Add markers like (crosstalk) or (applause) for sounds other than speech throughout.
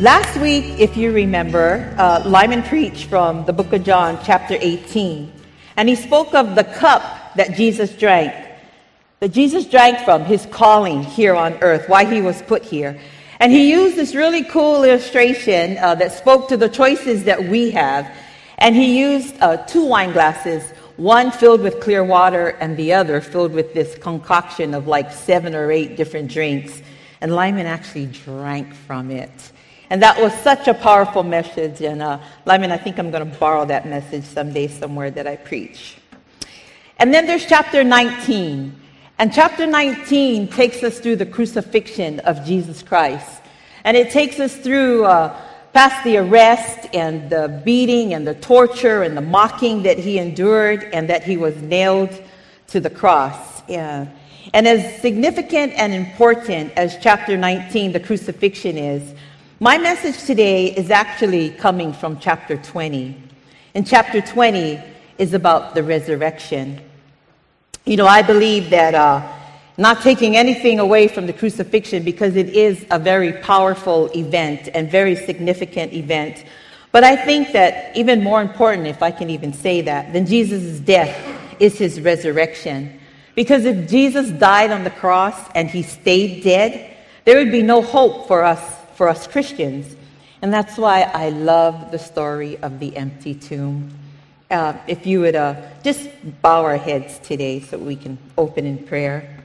Last week, if you remember, uh, Lyman preached from the book of John, chapter 18. And he spoke of the cup that Jesus drank, that Jesus drank from, his calling here on earth, why he was put here. And he used this really cool illustration uh, that spoke to the choices that we have. And he used uh, two wine glasses, one filled with clear water and the other filled with this concoction of like seven or eight different drinks. And Lyman actually drank from it. And that was such a powerful message. And uh, Lyman, I think I'm going to borrow that message someday somewhere that I preach. And then there's chapter 19. And chapter 19 takes us through the crucifixion of Jesus Christ. And it takes us through uh, past the arrest and the beating and the torture and the mocking that he endured and that he was nailed to the cross. Yeah. And as significant and important as chapter 19, the crucifixion is, my message today is actually coming from chapter 20. And chapter 20 is about the resurrection. You know, I believe that uh, not taking anything away from the crucifixion because it is a very powerful event and very significant event. But I think that even more important, if I can even say that, than Jesus' death is his resurrection. Because if Jesus died on the cross and he stayed dead, there would be no hope for us for us Christians. And that's why I love the story of the empty tomb. Uh, if you would uh, just bow our heads today so we can open in prayer.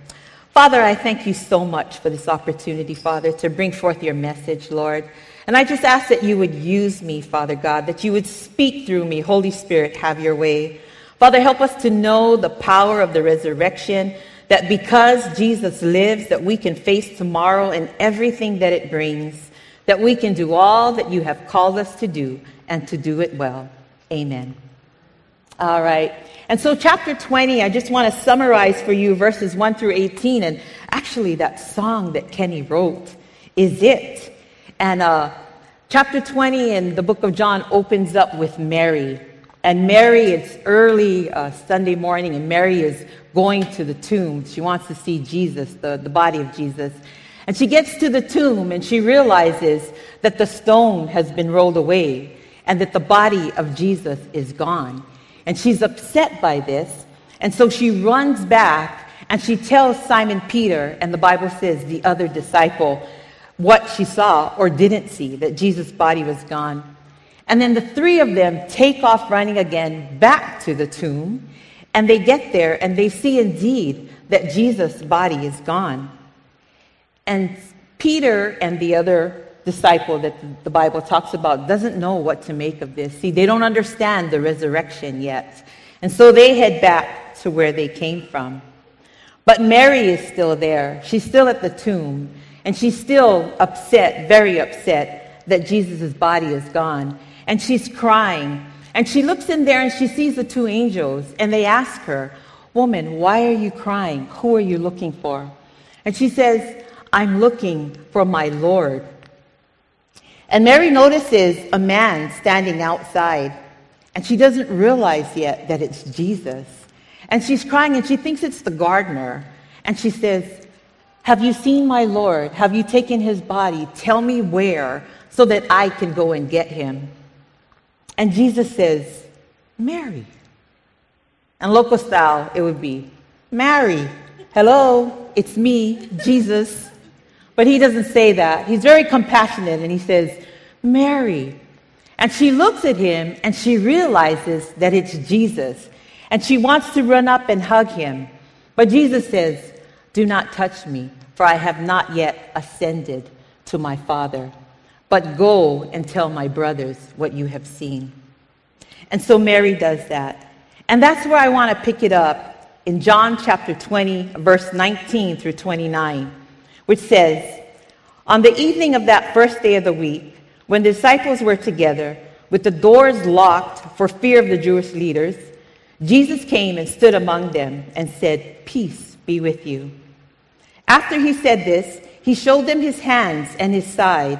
Father, I thank you so much for this opportunity, Father, to bring forth your message, Lord. And I just ask that you would use me, Father God, that you would speak through me. Holy Spirit, have your way. Father, help us to know the power of the resurrection, that because Jesus lives, that we can face tomorrow and everything that it brings, that we can do all that you have called us to do and to do it well. Amen. All right. And so, chapter 20, I just want to summarize for you verses 1 through 18. And actually, that song that Kenny wrote is it. And uh, chapter 20 in the book of John opens up with Mary. And Mary, it's early uh, Sunday morning, and Mary is going to the tomb. She wants to see Jesus, the, the body of Jesus. And she gets to the tomb and she realizes that the stone has been rolled away and that the body of Jesus is gone. And she's upset by this. And so she runs back and she tells Simon Peter, and the Bible says the other disciple, what she saw or didn't see, that Jesus' body was gone. And then the three of them take off running again back to the tomb. And they get there and they see indeed that Jesus' body is gone. And Peter and the other disciple that the Bible talks about doesn't know what to make of this. See, they don't understand the resurrection yet. And so they head back to where they came from. But Mary is still there. She's still at the tomb. And she's still upset, very upset, that Jesus' body is gone. And she's crying. And she looks in there and she sees the two angels, and they ask her, Woman, why are you crying? Who are you looking for? And she says, I'm looking for my Lord. And Mary notices a man standing outside, and she doesn't realize yet that it's Jesus. And she's crying, and she thinks it's the gardener. And she says, Have you seen my Lord? Have you taken his body? Tell me where so that I can go and get him. And Jesus says, Mary. And local style, it would be, Mary, hello, it's me, Jesus. But he doesn't say that. He's very compassionate and he says, Mary. And she looks at him and she realizes that it's Jesus. And she wants to run up and hug him. But Jesus says, Do not touch me, for I have not yet ascended to my Father but go and tell my brothers what you have seen. And so Mary does that. And that's where I want to pick it up in John chapter 20, verse 19 through 29, which says, On the evening of that first day of the week, when the disciples were together, with the doors locked for fear of the Jewish leaders, Jesus came and stood among them and said, Peace be with you. After he said this, he showed them his hands and his side.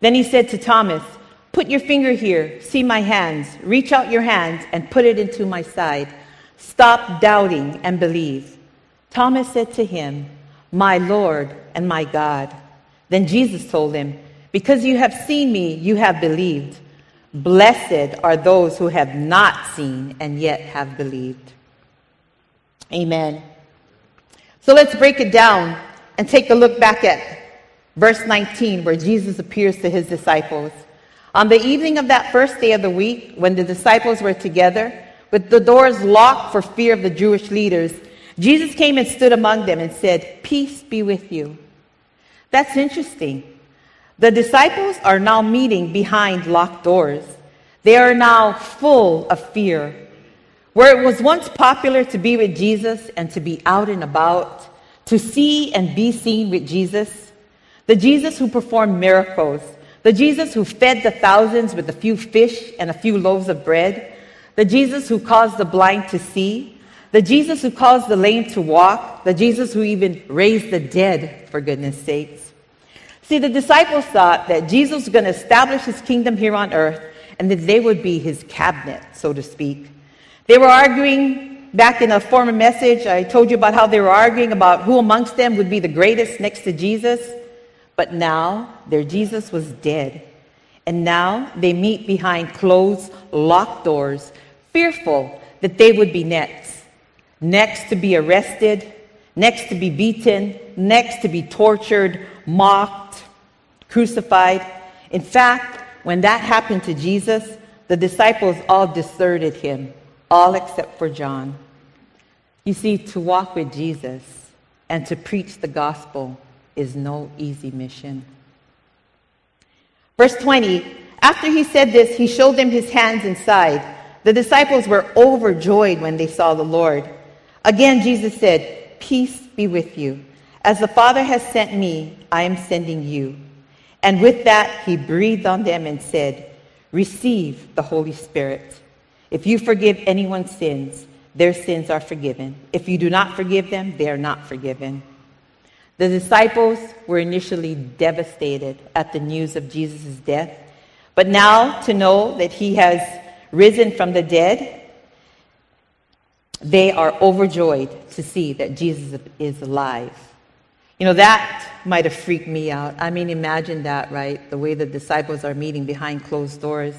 Then he said to Thomas, Put your finger here, see my hands, reach out your hands and put it into my side. Stop doubting and believe. Thomas said to him, My Lord and my God. Then Jesus told him, Because you have seen me, you have believed. Blessed are those who have not seen and yet have believed. Amen. So let's break it down and take a look back at verse 19, where Jesus appears to his disciples. On the evening of that first day of the week, when the disciples were together, with the doors locked for fear of the Jewish leaders, Jesus came and stood among them and said, Peace be with you. That's interesting. The disciples are now meeting behind locked doors. They are now full of fear. Where it was once popular to be with Jesus and to be out and about, to see and be seen with Jesus, the Jesus who performed miracles, the Jesus who fed the thousands with a few fish and a few loaves of bread, the Jesus who caused the blind to see, the Jesus who caused the lame to walk, the Jesus who even raised the dead, for goodness sakes. See, the disciples thought that Jesus was going to establish his kingdom here on earth and that they would be his cabinet, so to speak. They were arguing back in a former message. I told you about how they were arguing about who amongst them would be the greatest next to Jesus. But now their Jesus was dead. And now they meet behind closed, locked doors, fearful that they would be next. Next to be arrested, next to be beaten, next to be tortured, mocked, crucified. In fact, when that happened to Jesus, the disciples all deserted him, all except for John. You see, to walk with Jesus and to preach the gospel is no easy mission. Verse 20 After he said this, he showed them his hands and side. The disciples were overjoyed when they saw the Lord. Again, Jesus said, Peace be with you. As the Father has sent me, I am sending you. And with that, he breathed on them and said, Receive the Holy Spirit. If you forgive anyone's sins, their sins are forgiven. If you do not forgive them, they are not forgiven. The disciples were initially devastated at the news of Jesus' death, but now to know that he has risen from the dead, they are overjoyed to see that Jesus is alive. You know, that might have freaked me out. I mean, imagine that, right? The way the disciples are meeting behind closed doors.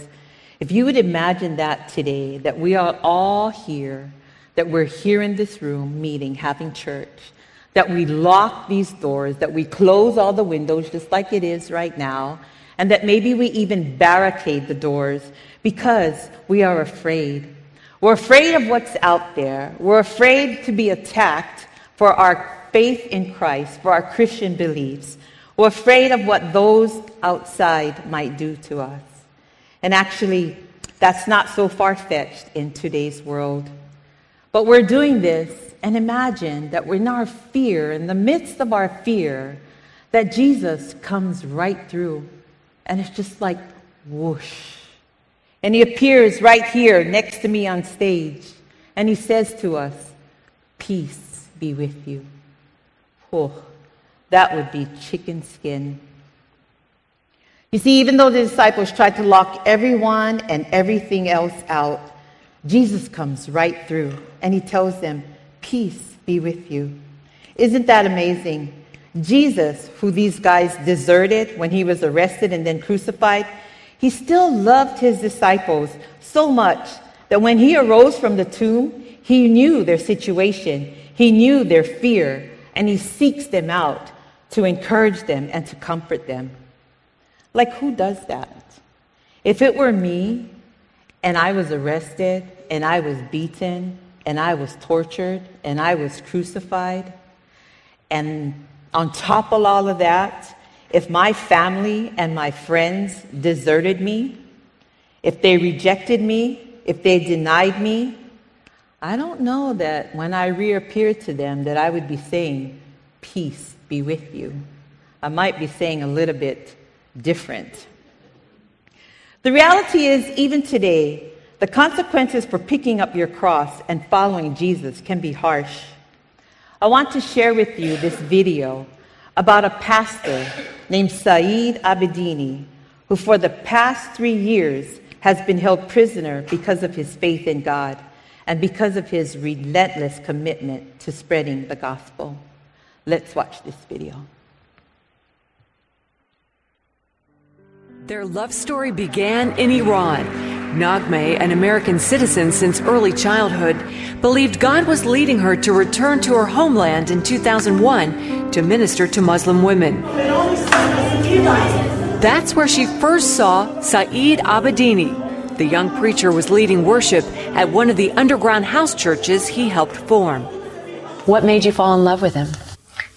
If you would imagine that today, that we are all here, that we're here in this room meeting, having church, that we lock these doors, that we close all the windows just like it is right now, and that maybe we even barricade the doors because we are afraid. We're afraid of what's out there. We're afraid to be attacked for our faith in Christ, for our Christian beliefs. We're afraid of what those outside might do to us. And actually, that's not so far fetched in today's world. But we're doing this, and imagine that we're in our fear, in the midst of our fear, that Jesus comes right through. And it's just like whoosh. And he appears right here next to me on stage. And he says to us, Peace be with you. Oh, that would be chicken skin. You see, even though the disciples tried to lock everyone and everything else out, Jesus comes right through and he tells them, Peace be with you. Isn't that amazing? Jesus, who these guys deserted when he was arrested and then crucified, he still loved his disciples so much that when he arose from the tomb, he knew their situation, he knew their fear, and he seeks them out to encourage them and to comfort them. Like, who does that? If it were me and I was arrested and I was beaten and I was tortured and I was crucified, and on top of all of that, if my family and my friends deserted me, if they rejected me, if they denied me, I don't know that when I reappeared to them that I would be saying, peace be with you. I might be saying a little bit different. The reality is, even today, the consequences for picking up your cross and following Jesus can be harsh. I want to share with you this video about a pastor named Saeed Abedini, who for the past three years has been held prisoner because of his faith in God and because of his relentless commitment to spreading the gospel. Let's watch this video. Their love story began in Iran. Naghmeh, an American citizen since early childhood, believed God was leading her to return to her homeland in 2001 to minister to Muslim women. That's where she first saw Saeed Abedini. The young preacher was leading worship at one of the underground house churches he helped form. What made you fall in love with him?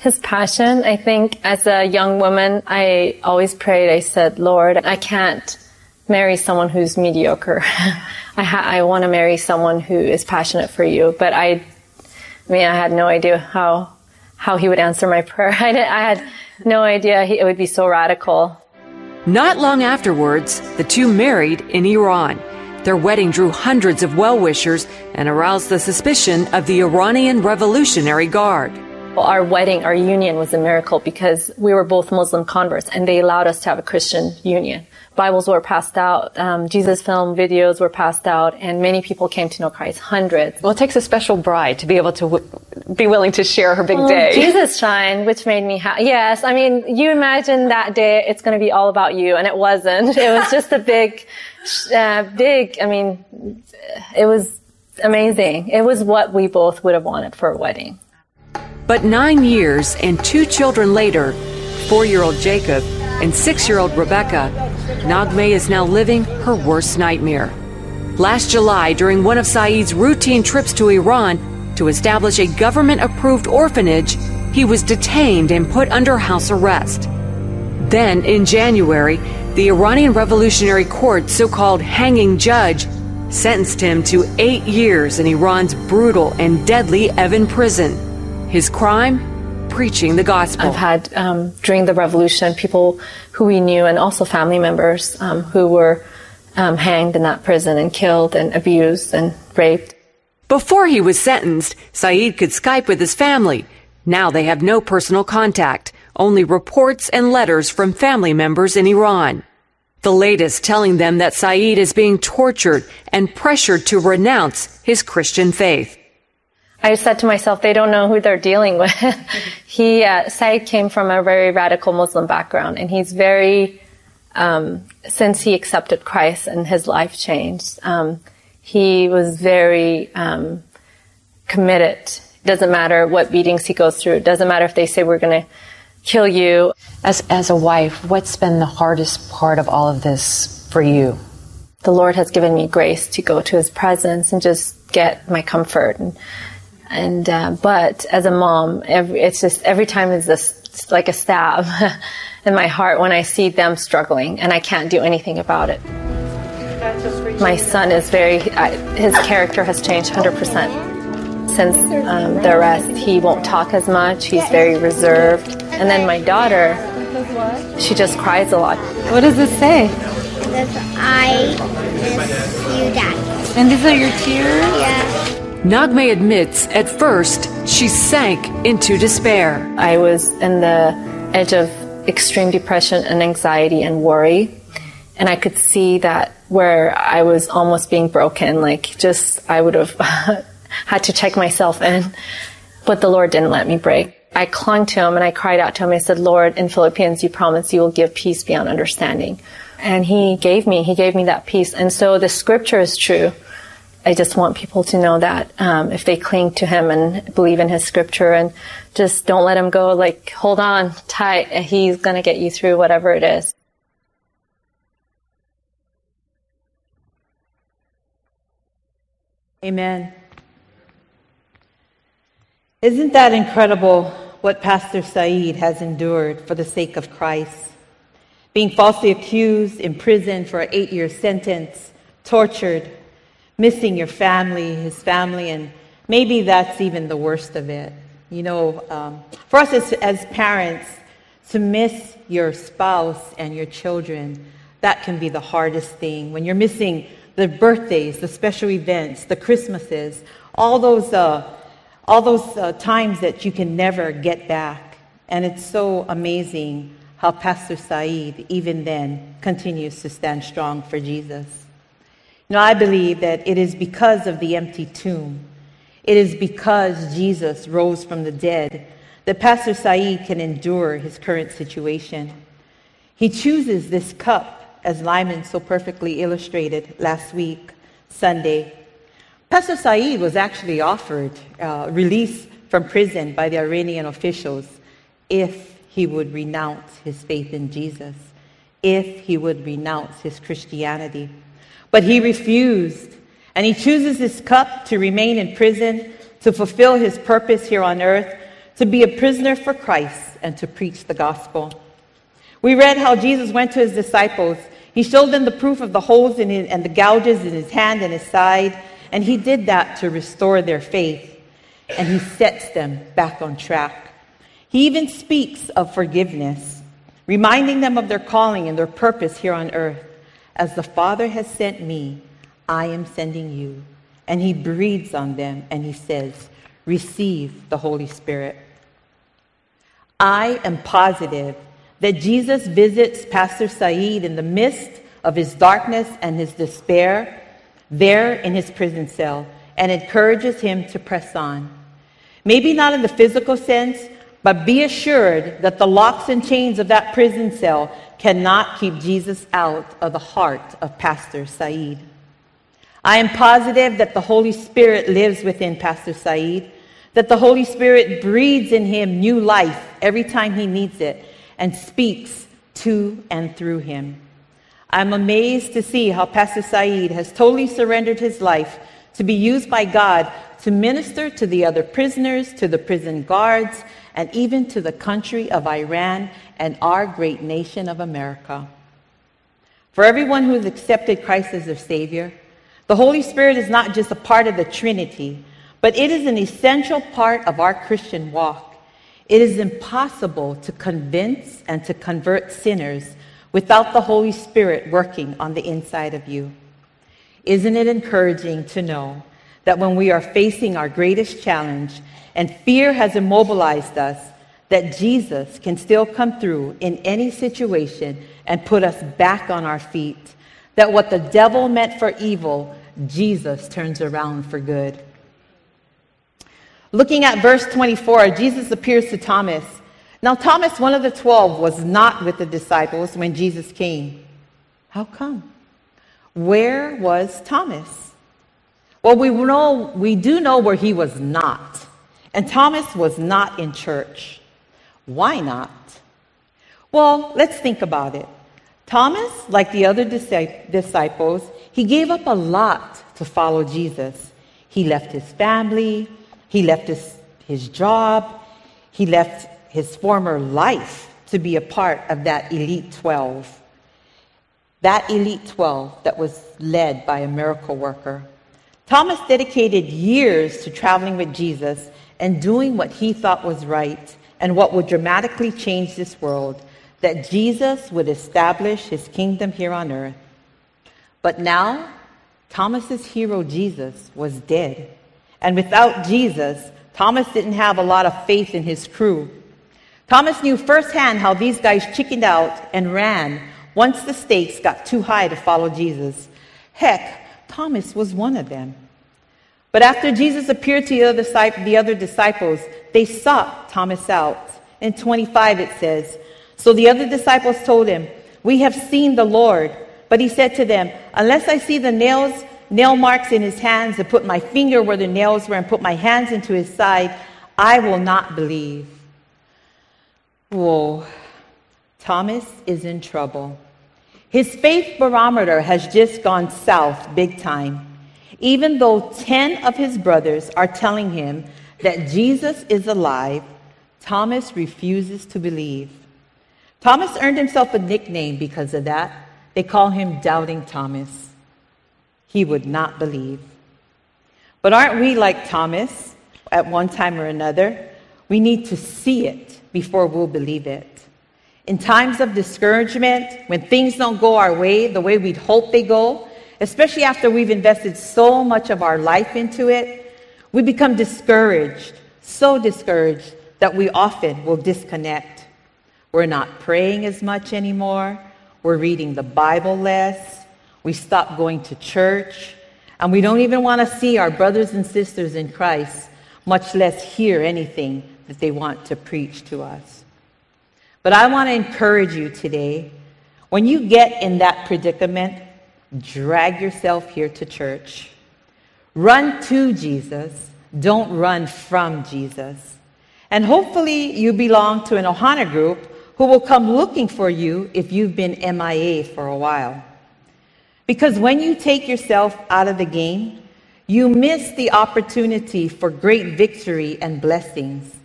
his passion. I think as a young woman, I always prayed. I said, Lord, I can't marry someone who's mediocre. (laughs) I, ha- I want to marry someone who is passionate for you. But I, I mean, I had no idea how how he would answer my (laughs) prayer. I, I had no idea he, it would be so radical. Not long afterwards, the two married in Iran. Their wedding drew hundreds of well wishers and aroused the suspicion of the Iranian Revolutionary Guard. Our wedding, our union was a miracle because we were both Muslim converts and they allowed us to have a Christian union. Bibles were passed out, um, Jesus film videos were passed out, and many people came to know Christ, hundreds. Well, it takes a special bride to be able to w- be willing to share her big day. Jesus shine, which made me happy. Yes, I mean, you imagine that day it's going to be all about you, and it wasn't. (laughs) It was just a big, uh, big, I mean, it was amazing. It was what we both would have wanted for a wedding. But nine years and two children later, four year old Jacob and six year old Rebecca, Naghmeh is now living her worst nightmare. Last July, during one of Saeed's routine trips to Iran to establish a government approved orphanage, he was detained and put under house arrest. Then, in January, the Iranian Revolutionary Court's so called hanging judge sentenced him to eight years in Iran's brutal and deadly Evin prison. His crime? Preaching the gospel. I've had um, during the revolution people who we knew and also family members um, who were um, hanged in that prison and killed and abused and raped. Before he was sentenced, Saeed could Skype with his family. Now they have no personal contact, only reports and letters from family members in Iran. The latest telling them that Saeed is being tortured and pressured to renounce his Christian faith. I said to myself, they don't know who they're dealing with. (laughs) he, uh, Saeed came from a very radical Muslim background, and he's very, um, since he accepted Christ and his life changed, um, he was very um, committed. Doesn't matter what beatings he goes through. It doesn't matter if they say we're going to kill you. As, as a wife, what's been the hardest part of all of this for you? The Lord has given me grace to go to His presence and just get my comfort. And, and uh, but as a mom, every, it's just every time is this it's like a stab (laughs) in my heart when I see them struggling and I can't do anything about it. My son is very I, his character has changed 100 percent since um, the arrest. He won't talk as much. He's very reserved. And then my daughter, she just cries a lot. What does this say? Because I miss you, Daddy. And these are your tears? Yeah. Naghmeh admits at first she sank into despair. I was in the edge of extreme depression and anxiety and worry. And I could see that where I was almost being broken, like just I would have (laughs) had to check myself in. But the Lord didn't let me break. I clung to him and I cried out to him. I said, Lord, in Philippians, you promise you will give peace beyond understanding. And he gave me, he gave me that peace. And so the scripture is true. I just want people to know that um, if they cling to Him and believe in His Scripture and just don't let Him go, like hold on tight, He's going to get you through whatever it is. Amen. Isn't that incredible what Pastor Saeed has endured for the sake of Christ? Being falsely accused, imprisoned for an eight year sentence, tortured, missing your family, his family, and maybe that's even the worst of it. You know, um, for us as, as parents, to miss your spouse and your children, that can be the hardest thing. When you're missing the birthdays, the special events, the Christmases, all those, uh, all those uh, times that you can never get back. And it's so amazing how Pastor Saeed, even then, continues to stand strong for Jesus. Know, I believe that it is because of the empty tomb, it is because Jesus rose from the dead that Pastor Saeed can endure his current situation. He chooses this cup as Lyman so perfectly illustrated last week, Sunday. Pastor Saeed was actually offered uh, release from prison by the Iranian officials if he would renounce his faith in Jesus, if he would renounce his Christianity. But he refused, and he chooses this cup to remain in prison, to fulfill his purpose here on earth, to be a prisoner for Christ, and to preach the gospel. We read how Jesus went to his disciples he showed them the proof of the holes his, and the gouges in his hand and his side, and he did that to restore their faith. And he sets them back on track. He even speaks of forgiveness, reminding them of their calling and their purpose here on earth. As the Father has sent me, I am sending you. And he breathes on them and he says, Receive the Holy Spirit. I am positive that Jesus visits Pastor Saeed in the midst of his darkness and his despair there in his prison cell and encourages him to press on. Maybe not in the physical sense, but be assured that the locks and chains of that prison cell cannot keep Jesus out of the heart of Pastor Saeed. I am positive that the Holy Spirit lives within Pastor Saeed, that the Holy Spirit breathes in him new life every time he needs it, and speaks to and through him. I'm amazed to see how Pastor Saeed has totally surrendered his life to be used by God to minister to the other prisoners, to the prison guards, and even to the country of Iran and our great nation of America. For everyone who has accepted Christ as their Savior, the Holy Spirit is not just a part of the Trinity, but it is an essential part of our Christian walk. It is impossible to convince and to convert sinners without the Holy Spirit working on the inside of you. Isn't it encouraging to know that when we are facing our greatest challenge and fear has immobilized us, that Jesus can still come through in any situation and put us back on our feet? That what the devil meant for evil, Jesus turns around for good. Looking at verse 24, Jesus appears to Thomas. Now, Thomas, one of the twelve, was not with the disciples when Jesus came. How come? Where was Thomas? Well, we know we do know where he was not. And Thomas was not in church. Why not? Well, let's think about it. Thomas, like the other disciples, he gave up a lot to follow Jesus. He left his family, he left his, his job, he left his former life to be a part of that elite 12. That elite 12 that was led by a miracle worker. Thomas dedicated years to traveling with Jesus and doing what he thought was right and what would dramatically change this world, that Jesus would establish his kingdom here on earth. But now, Thomas's hero Jesus was dead. And without Jesus, Thomas didn't have a lot of faith in his crew. Thomas knew firsthand how these guys chickened out and ran once the stakes got too high to follow Jesus. Heck, Thomas was one of them. But after Jesus appeared to the other disciples, they sought Thomas out. In 25 it says, So the other disciples told him, We have seen the Lord. But he said to them, Unless I see the nails nail marks in his hands and put my finger where the nails were and put my hands into his side, I will not believe. Whoa, Thomas is in trouble. His faith barometer has just gone south big time. Even though 10 of his brothers are telling him that Jesus is alive, Thomas refuses to believe. Thomas earned himself a nickname because of that. They call him Doubting Thomas. He would not believe. But aren't we like Thomas at one time or another? We need to see it before we'll believe it. In times of discouragement, when things don't go our way the way we'd hope they go, especially after we've invested so much of our life into it, we become discouraged, so discouraged that we often will disconnect. We're not praying as much anymore. We're reading the Bible less. We stop going to church. And we don't even want to see our brothers and sisters in Christ, much less hear anything that they want to preach to us. But I want to encourage you today when you get in that predicament, drag yourself here to church. Run to Jesus, don't run from Jesus. And hopefully, you belong to an Ohana group who will come looking for you if you've been MIA for a while. Because when you take yourself out of the game, you miss the opportunity for great victory and blessings.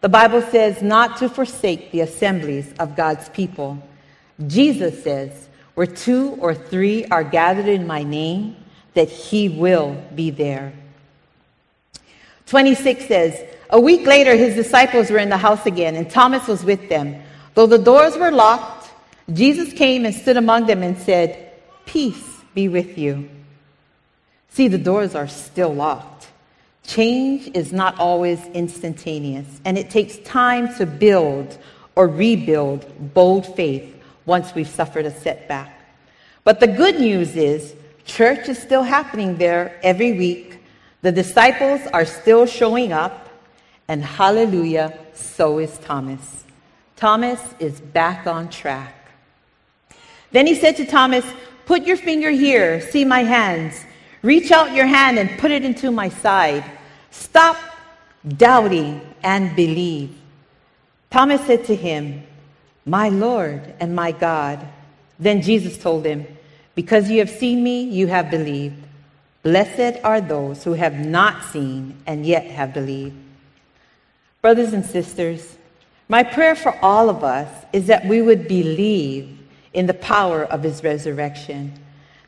The Bible says not to forsake the assemblies of God's people. Jesus says, where two or three are gathered in my name, that he will be there. 26 says, A week later, his disciples were in the house again, and Thomas was with them. Though the doors were locked, Jesus came and stood among them and said, Peace be with you. See, the doors are still locked. Change is not always instantaneous, and it takes time to build or rebuild bold faith once we've suffered a setback. But the good news is, church is still happening there every week. The disciples are still showing up, and hallelujah, so is Thomas. Thomas is back on track. Then he said to Thomas, Put your finger here, see my hands. Reach out your hand and put it into my side. Stop doubting and believe. Thomas said to him, My Lord and my God. Then Jesus told him, Because you have seen me, you have believed. Blessed are those who have not seen and yet have believed. Brothers and sisters, my prayer for all of us is that we would believe in the power of his resurrection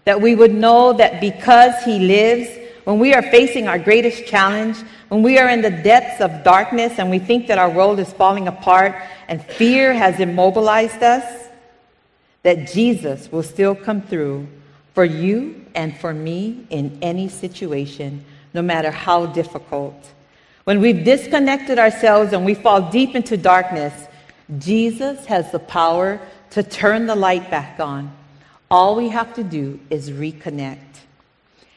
that we would know that because He lives, when we are facing our greatest challenge, when we are in the depths of darkness and we think that our world is falling apart and fear has immobilized us, that Jesus will still come through for you and for me in any situation, no matter how difficult. When we've disconnected ourselves and we fall deep into darkness, Jesus has the power to turn the light back on all we have to do is reconnect.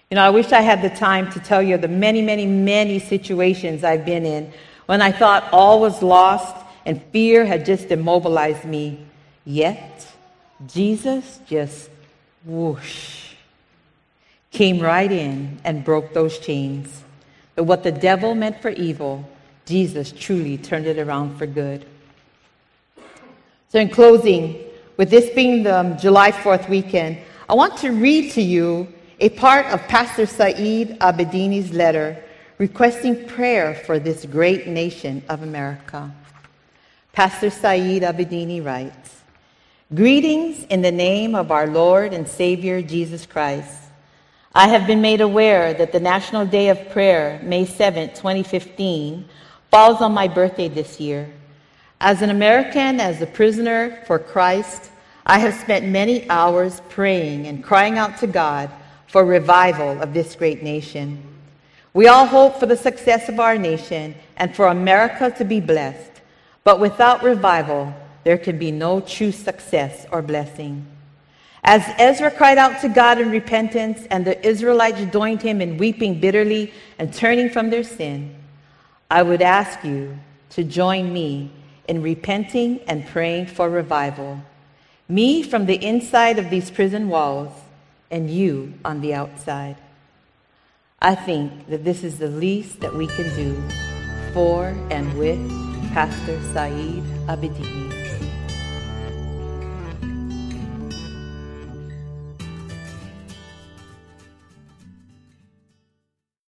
You know, I wish I had the time to tell you the many, many, many situations I've been in when I thought all was lost and fear had just immobilized me. Yet, Jesus just whoosh came right in and broke those chains. But what the devil meant for evil, Jesus truly turned it around for good. So, in closing, with this being the um, July 4th weekend, I want to read to you a part of Pastor Saeed Abedini's letter requesting prayer for this great nation of America. Pastor Saeed Abedini writes, Greetings in the name of our Lord and Savior Jesus Christ. I have been made aware that the National Day of Prayer, May 7, 2015, falls on my birthday this year. As an American, as a prisoner for Christ, I have spent many hours praying and crying out to God for revival of this great nation. We all hope for the success of our nation and for America to be blessed, but without revival, there can be no true success or blessing. As Ezra cried out to God in repentance and the Israelites joined him in weeping bitterly and turning from their sin, I would ask you to join me in repenting and praying for revival. Me from the inside of these prison walls, and you on the outside. I think that this is the least that we can do for and with Pastor Saeed Abedini.